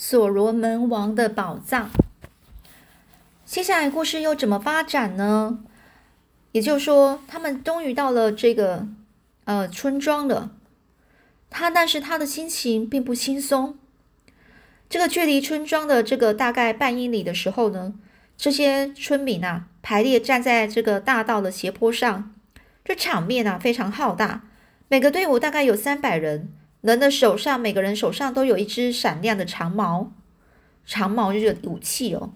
所罗门王的宝藏。接下来故事又怎么发展呢？也就是说，他们终于到了这个呃村庄了。他但是他的心情并不轻松。这个距离村庄的这个大概半英里的时候呢，这些村民啊排列站在这个大道的斜坡上，这场面啊非常浩大。每个队伍大概有三百人。人的手上，每个人手上都有一只闪亮的长矛，长矛就是武器哦，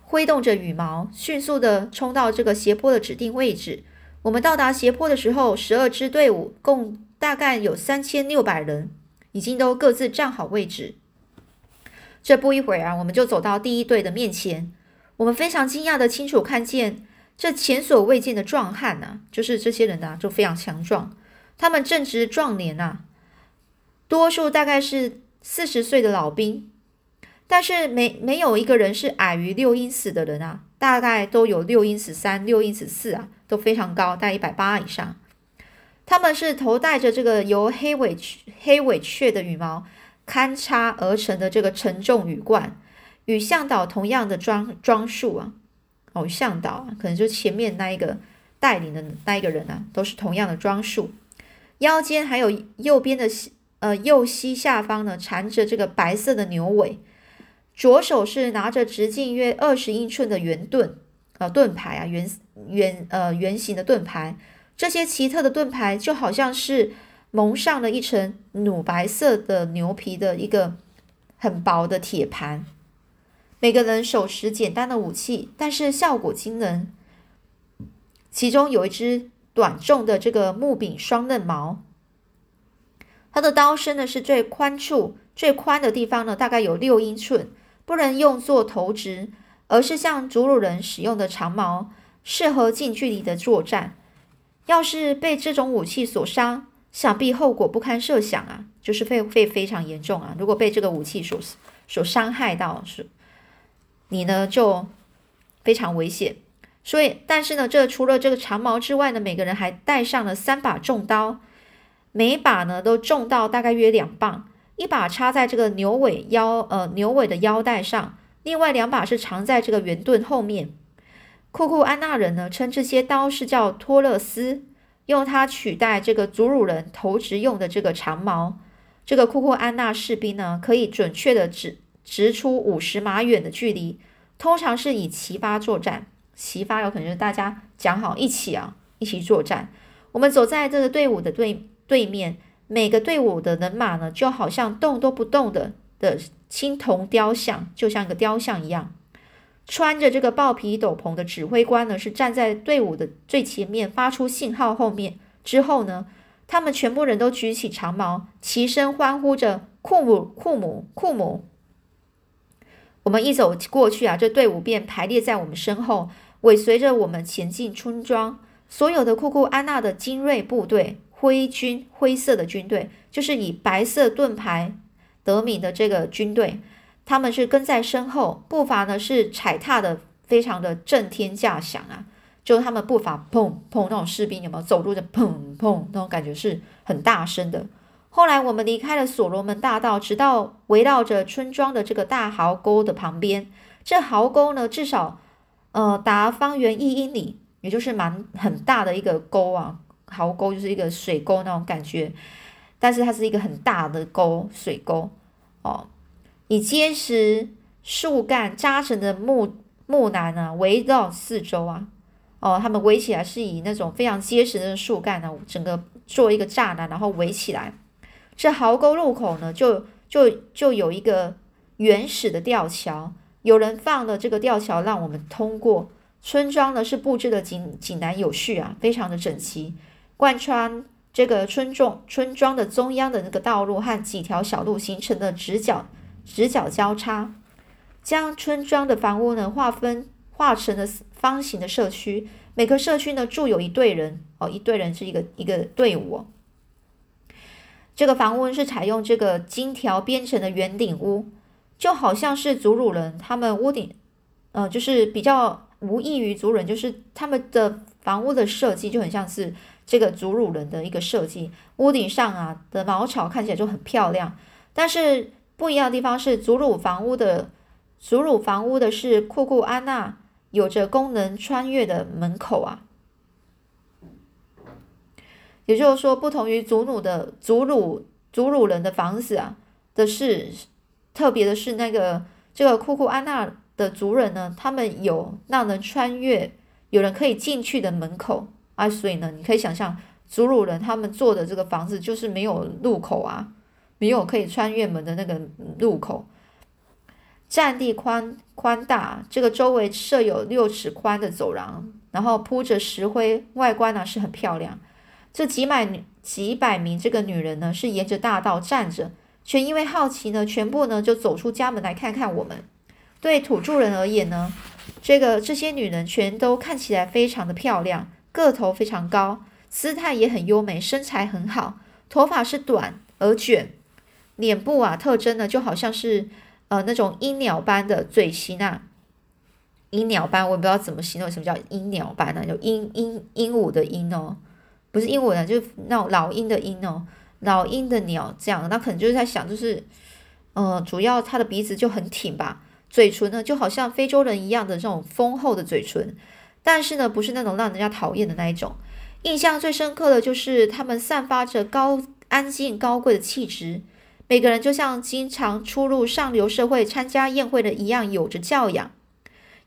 挥动着羽毛，迅速的冲到这个斜坡的指定位置。我们到达斜坡的时候，十二支队伍共大概有三千六百人，已经都各自站好位置。这不一会儿啊，我们就走到第一队的面前。我们非常惊讶的清楚看见这前所未见的壮汉呐，就是这些人呐，就非常强壮，他们正值壮年呐。多数大概是四十岁的老兵，但是没没有一个人是矮于六英尺的人啊，大概都有六英尺三、六英尺四啊，都非常高，大概一百八以上。他们是头戴着这个由黑尾黑尾雀的羽毛勘插而成的这个沉重羽冠，与向导同样的装装束啊。哦，向导啊，可能就前面那一个带领的那一个人啊，都是同样的装束，腰间还有右边的。呃，右膝下方呢缠着这个白色的牛尾，左手是拿着直径约二十英寸的圆盾，呃，盾牌啊，圆圆呃圆形的盾牌。这些奇特的盾牌就好像是蒙上了一层乳白色的牛皮的一个很薄的铁盘。每个人手持简单的武器，但是效果惊人。其中有一只短重的这个木柄双刃矛。它的刀身呢是最宽处，最宽的地方呢大概有六英寸，不能用作投掷，而是像祖鲁人使用的长矛，适合近距离的作战。要是被这种武器所伤，想必后果不堪设想啊，就是会会非常严重啊。如果被这个武器所所伤害到，是，你呢就非常危险。所以，但是呢，这除了这个长矛之外呢，每个人还带上了三把重刀。每把呢都重到大概约两磅，一把插在这个牛尾腰呃牛尾的腰带上，另外两把是藏在这个圆盾后面。库库安纳人呢称这些刀是叫托勒斯，用它取代这个祖鲁人投掷用的这个长矛。这个库库安纳士兵呢可以准确的指直出五十码远的距离，通常是以齐发作战。齐发有可能是大家讲好一起啊一起作战。我们走在这个队伍的对。对面每个队伍的人马呢，就好像动都不动的的青铜雕像，就像个雕像一样。穿着这个豹皮斗篷的指挥官呢，是站在队伍的最前面，发出信号后面之后呢，他们全部人都举起长矛，齐声欢呼着“库姆，库姆，库姆”。我们一走过去啊，这队伍便排列在我们身后，尾随着我们前进村庄。所有的库库安娜的精锐部队。灰军灰色的军队，就是以白色盾牌得名的这个军队，他们是跟在身后，步伐呢是踩踏的非常的震天价响啊！就他们步伐砰砰那种士兵有没有走路的砰砰那种感觉是很大声的。后来我们离开了所罗门大道，直到围绕着村庄的这个大壕沟的旁边，这壕沟呢至少呃达方圆一英里，也就是蛮很大的一个沟啊。壕沟就是一个水沟那种感觉，但是它是一个很大的沟水沟哦，以结实树干扎成的木木栏呢围绕四周啊哦，他们围起来是以那种非常结实的树干呢，整个做一个栅栏，然后围起来。这壕沟入口呢，就就就有一个原始的吊桥，有人放了这个吊桥让我们通过。村庄呢是布置的井井然有序啊，非常的整齐。贯穿这个村庄村庄的中央的那个道路和几条小路形成的直角直角交叉，将村庄的房屋呢划分划成了方形的社区。每个社区呢住有一队人哦，一队人是一个一个队伍哦。这个房屋是采用这个金条编成的圆顶屋，就好像是祖鲁人他们屋顶，呃，就是比较无异于族人，就是他们的房屋的设计就很像是。这个祖鲁人的一个设计，屋顶上啊的茅草看起来就很漂亮，但是不一样的地方是，祖鲁房屋的祖鲁房屋的是库库安娜有着功能穿越的门口啊。也就是说，不同于祖鲁的祖鲁祖鲁人的房子啊的是特别的是，那个这个库库安娜的族人呢，他们有让人穿越、有人可以进去的门口所以呢，你可以想象祖鲁人他们做的这个房子就是没有入口啊，没有可以穿越门的那个入口，占地宽宽大，这个周围设有六尺宽的走廊，然后铺着石灰，外观呢是很漂亮。这几百几百名这个女人呢，是沿着大道站着，却因为好奇呢，全部呢就走出家门来看看我们。对土著人而言呢，这个这些女人全都看起来非常的漂亮，个头非常高，姿态也很优美，身材很好，头发是短而卷，脸部啊特征呢就好像是呃那种鹰鸟般的嘴型啊，鹰鸟般，我也不知道怎么形容什么叫鹰鸟般呢，就鹦鹦鹦鹉的鹰哦。不是鹦鹉呢，就是那种老鹰的鹰哦，老鹰的鸟这样，那可能就是在想，就是，呃，主要它的鼻子就很挺吧，嘴唇呢就好像非洲人一样的这种丰厚的嘴唇，但是呢不是那种让人家讨厌的那一种。印象最深刻的就是他们散发着高安静高贵的气质，每个人就像经常出入上流社会参加宴会的一样，有着教养，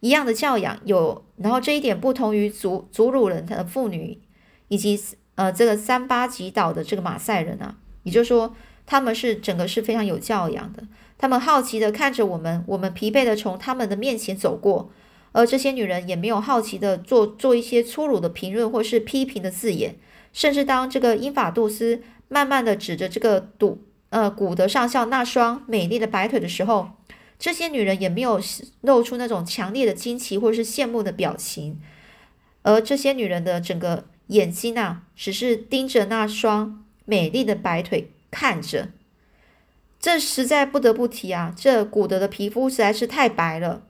一样的教养有，然后这一点不同于祖祖鲁人的妇女。以及呃，这个三八级岛的这个马赛人啊，也就是说，他们是整个是非常有教养的。他们好奇的看着我们，我们疲惫的从他们的面前走过，而这些女人也没有好奇的做做一些粗鲁的评论或是批评的字眼。甚至当这个英法杜斯慢慢的指着这个古呃古德上校那双美丽的白腿的时候，这些女人也没有露出那种强烈的惊奇或是羡慕的表情，而这些女人的整个。眼睛啊，只是盯着那双美丽的白腿看着。这实在不得不提啊，这古德的皮肤实在是太白了。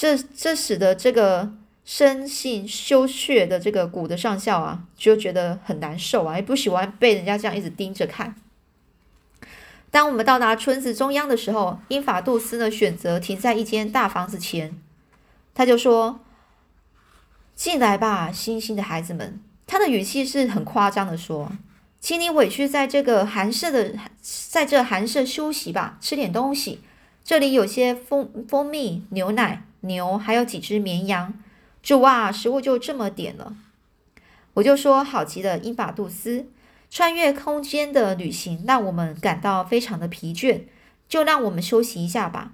这这使得这个生性羞怯的这个古德上校啊，就觉得很难受啊，也不喜欢被人家这样一直盯着看。当我们到达村子中央的时候，英法杜斯呢选择停在一间大房子前，他就说。进来吧，星星的孩子们。他的语气是很夸张的说：“请你委屈在这个寒舍的，在这寒舍休息吧，吃点东西。这里有些蜂蜂蜜、牛奶、牛，还有几只绵羊。主啊，食物就这么点了。”我就说：“好极了，英法杜斯。穿越空间的旅行让我们感到非常的疲倦，就让我们休息一下吧。”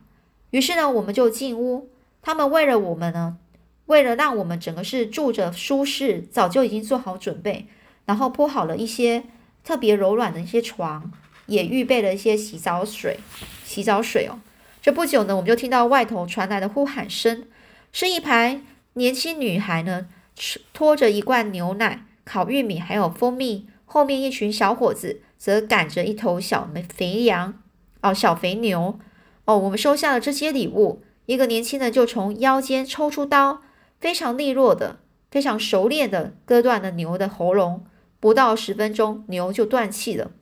于是呢，我们就进屋。他们为了我们呢。为了让我们整个是住着舒适，早就已经做好准备，然后铺好了一些特别柔软的一些床，也预备了一些洗澡水。洗澡水哦，这不久呢，我们就听到外头传来的呼喊声，是一排年轻女孩呢，拖着一罐牛奶、烤玉米还有蜂蜜，后面一群小伙子则赶着一头小肥羊哦，小肥牛哦。我们收下了这些礼物，一个年轻人就从腰间抽出刀。非常利落的、非常熟练的割断了牛的喉咙，不到十分钟，牛就断气了。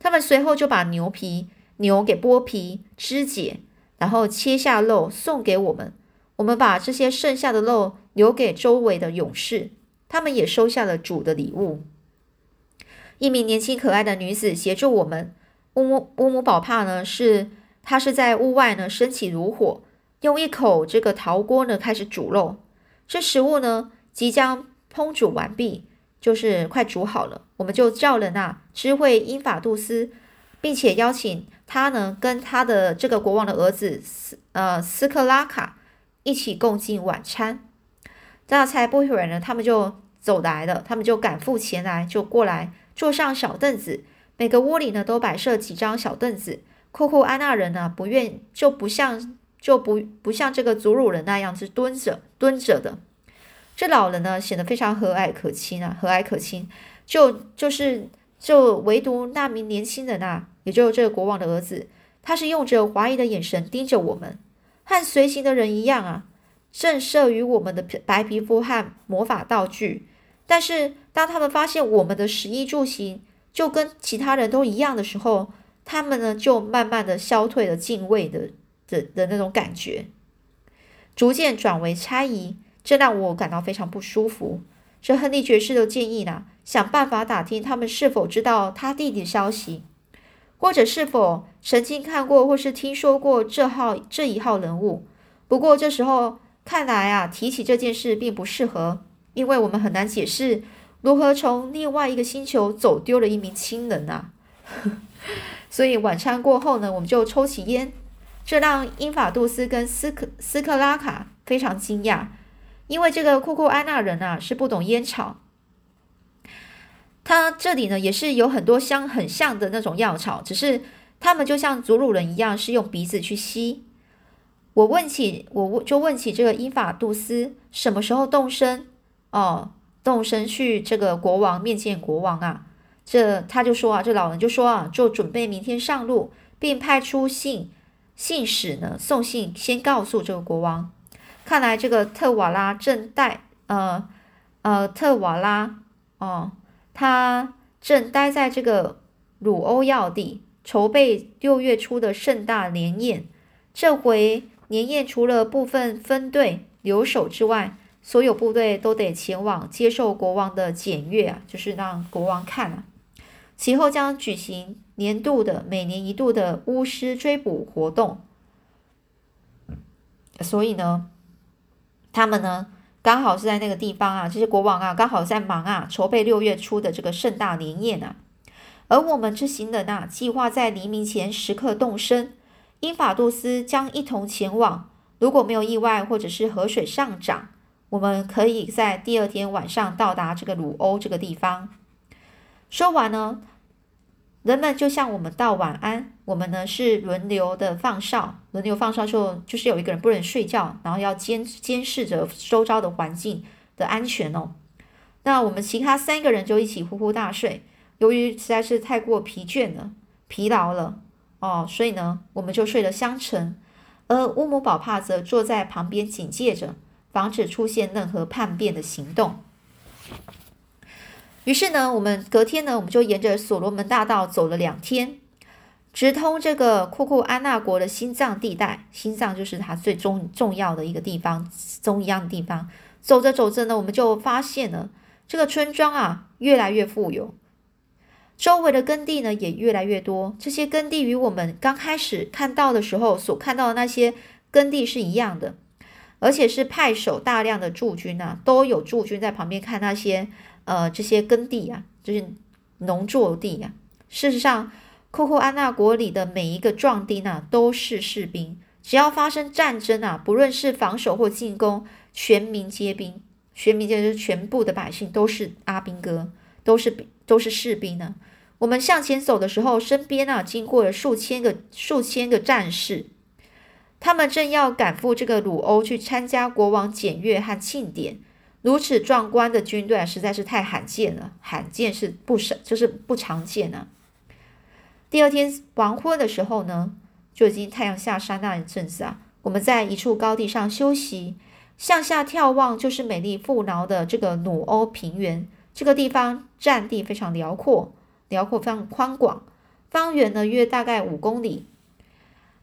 他们随后就把牛皮、牛给剥皮、肢解，然后切下肉送给我们。我们把这些剩下的肉留给周围的勇士，他们也收下了主的礼物。一名年轻可爱的女子协助我们。乌姆乌姆宝帕呢，是她是在屋外呢升起炉火，用一口这个陶锅呢开始煮肉。这食物呢，即将烹煮完毕，就是快煮好了。我们就叫了那知会英法杜斯，并且邀请他呢，跟他的这个国王的儿子斯呃斯克拉卡一起共进晚餐。那才不一会儿呢，他们就走来了，他们就赶赴前来，就过来坐上小凳子。每个屋里呢，都摆设几张小凳子。库库安娜人呢，不愿就不像。就不不像这个祖鲁人那样是蹲着蹲着的，这老人呢显得非常和蔼可亲啊，和蔼可亲。就就是就唯独那名年轻人啊，也就是这个国王的儿子，他是用着怀疑的眼神盯着我们，和随行的人一样啊，震慑于我们的白皮肤和魔法道具。但是当他们发现我们的食衣住行就跟其他人都一样的时候，他们呢就慢慢的消退了敬畏的的的那种感觉，逐渐转为猜疑，这让我感到非常不舒服。这亨利爵士的建议呢，想办法打听他们是否知道他弟弟的消息，或者是否曾经看过或是听说过这号这一号人物。不过这时候看来啊，提起这件事并不适合，因为我们很难解释如何从另外一个星球走丢了一名亲人啊。所以晚餐过后呢，我们就抽起烟，这让英法杜斯跟斯克斯克拉卡非常惊讶。因为这个库库安纳人啊是不懂烟草，他这里呢也是有很多香很像的那种药草，只是他们就像祖鲁人一样是用鼻子去吸。我问起，我就问起这个英法杜斯什么时候动身哦，动身去这个国王面见国王啊？这他就说啊，这老人就说啊，就准备明天上路，并派出信信使呢送信先告诉这个国王。看来这个特瓦拉正带呃呃特瓦拉哦，他正待在这个鲁欧要地，筹备六月初的盛大年宴。这回年宴除了部分分队留守之外，所有部队都得前往接受国王的检阅啊，就是让国王看啊。其后将举行年度的每年一度的巫师追捕活动。所以呢。他们呢，刚好是在那个地方啊，这些国王啊，刚好在忙啊，筹备六月初的这个盛大年宴啊。而我们这行人啊，计划在黎明前时刻动身，英法杜斯将一同前往。如果没有意外或者是河水上涨，我们可以在第二天晚上到达这个鲁欧这个地方。说完呢。人们就向我们道晚安，我们呢是轮流的放哨，轮流放哨就就是有一个人不能睡觉，然后要监监视着周遭的环境的安全哦。那我们其他三个人就一起呼呼大睡，由于实在是太过疲倦了、疲劳了哦，所以呢我们就睡得香沉，而乌姆宝帕则坐在旁边警戒着，防止出现任何叛变的行动。于是呢，我们隔天呢，我们就沿着所罗门大道走了两天，直通这个库库安纳国的心脏地带。心脏就是它最重重要的一个地方，中央的地方。走着走着呢，我们就发现了这个村庄啊，越来越富有，周围的耕地呢也越来越多。这些耕地与我们刚开始看到的时候所看到的那些耕地是一样的，而且是派守大量的驻军啊，都有驻军在旁边看那些。呃，这些耕地啊，就是农作地啊。事实上，库库安纳国里的每一个壮丁啊，都是士兵。只要发生战争啊，不论是防守或进攻，全民皆兵。全民就是全部的百姓都是阿兵哥，都是都是士兵呢。我们向前走的时候，身边啊，经过了数千个数千个战士，他们正要赶赴这个鲁欧去参加国王检阅和庆典。如此壮观的军队实在是太罕见了，罕见是不少，就是不常见啊。第二天黄昏的时候呢，就已经太阳下山那一阵子啊，我们在一处高地上休息，向下眺望就是美丽富饶的这个努欧平原。这个地方占地非常辽阔，辽阔非常宽广，方圆呢约大概五公里，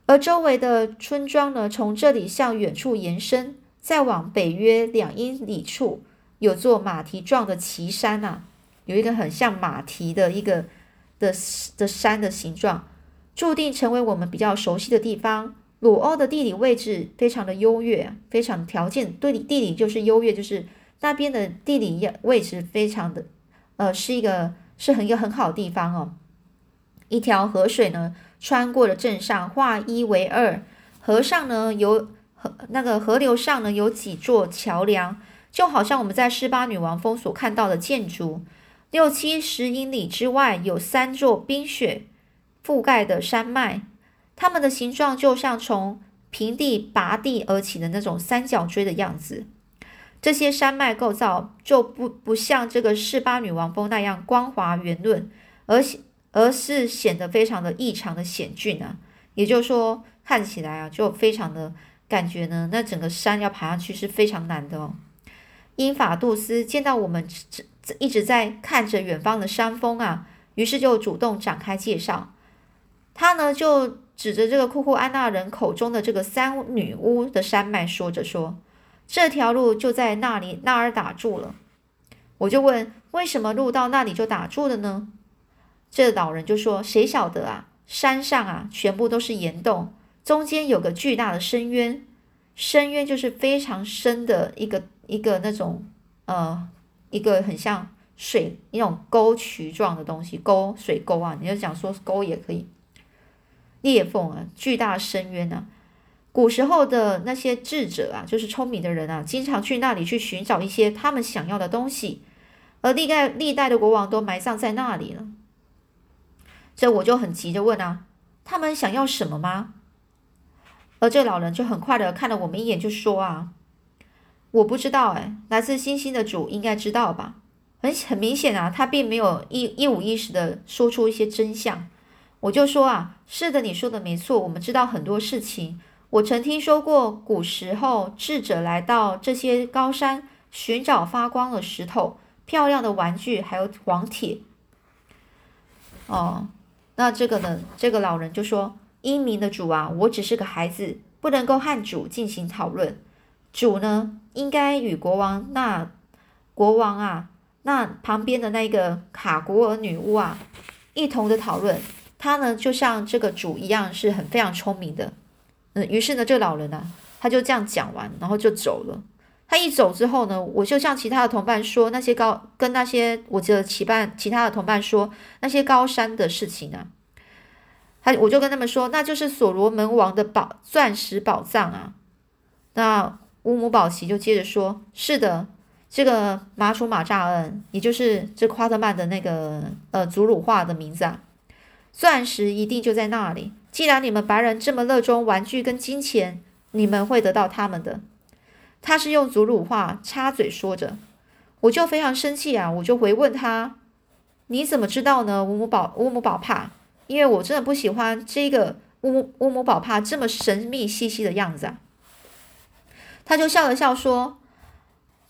而周围的村庄呢，从这里向远处延伸。再往北约两英里处，有座马蹄状的旗山呐，有一个很像马蹄的一个的的山的形状，注定成为我们比较熟悉的地方。鲁欧的地理位置非常的优越，非常条件对地理就是优越，就是那边的地理位置非常的，呃，是一个是很一个很好的地方哦。一条河水呢穿过了镇上，化一为二，河上呢有。河那个河流上呢有几座桥梁，就好像我们在施巴女王峰所看到的建筑。六七十英里之外有三座冰雪覆盖的山脉，它们的形状就像从平地拔地而起的那种三角锥的样子。这些山脉构造就不不像这个施巴女王峰那样光滑圆润，而而是显得非常的异常的险峻啊。也就是说，看起来啊就非常的。感觉呢，那整个山要爬上去是非常难的哦。英法杜斯见到我们这一直在看着远方的山峰啊，于是就主动展开介绍。他呢就指着这个库库安娜人口中的这个三女巫的山脉，说着说：“这条路就在那里那儿打住了。”我就问：“为什么路到那里就打住了呢？”这老人就说：“谁晓得啊？山上啊，全部都是岩洞，中间有个巨大的深渊，深渊就是非常深的一个一个那种呃，一个很像水一种沟渠状的东西，沟水沟啊，你就讲说沟也可以。裂缝啊，巨大深渊啊，古时候的那些智者啊，就是聪明的人啊，经常去那里去寻找一些他们想要的东西，而历代历代的国王都埋葬在那里了。”这我就很急着问啊，他们想要什么吗？而这老人就很快的看了我们一眼，就说啊，我不知道哎，来自星星的主应该知道吧？很很明显啊，他并没有一一五一十的说出一些真相。我就说啊，是的，你说的没错，我们知道很多事情。我曾听说过古时候智者来到这些高山寻找发光的石头、漂亮的玩具，还有黄铁。哦。那这个呢？这个老人就说：“英明的主啊，我只是个孩子，不能够和主进行讨论。主呢，应该与国王那国王啊，那旁边的那一个卡古尔女巫啊，一同的讨论。他呢，就像这个主一样，是很非常聪明的。嗯，于是呢，这个老人呢，他就这样讲完，然后就走了。”他一走之后呢，我就向其他的同伴说那些高跟那些我的其伴其他的同伴说那些高山的事情啊。他我就跟他们说，那就是所罗门王的宝钻石宝藏啊。那乌姆宝奇就接着说：“是的，这个马楚马扎恩，也就是这夸特曼的那个呃祖鲁话的名字啊，钻石一定就在那里。既然你们白人这么热衷玩具跟金钱，你们会得到他们的。”他是用祖鲁话插嘴说着，我就非常生气啊！我就回问他：“你怎么知道呢？”乌姆宝乌姆宝帕，因为我真的不喜欢这个乌乌姆宝帕这么神秘兮兮的样子啊！他就笑了笑说：“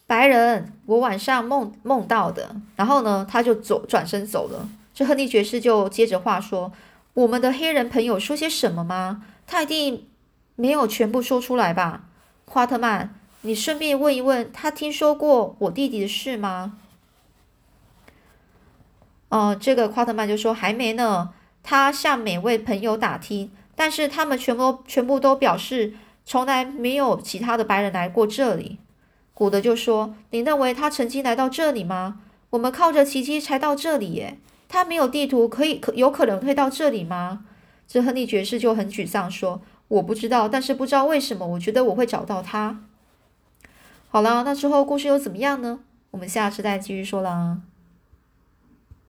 白人，我晚上梦梦到的。”然后呢，他就走转身走了。这亨利爵士就接着话说：“我们的黑人朋友说些什么吗？他一定没有全部说出来吧？”夸特曼。你顺便问一问他，听说过我弟弟的事吗？哦，这个夸特曼就说还没呢。他向每位朋友打听，但是他们全部全部都表示从来没有其他的白人来过这里。古德就说：“你认为他曾经来到这里吗？我们靠着奇迹才到这里耶。他没有地图，可以可有可能会到这里吗？”这亨利爵士就很沮丧说：“我不知道，但是不知道为什么，我觉得我会找到他。”好了，那之后故事又怎么样呢？我们下次再继续说了啊。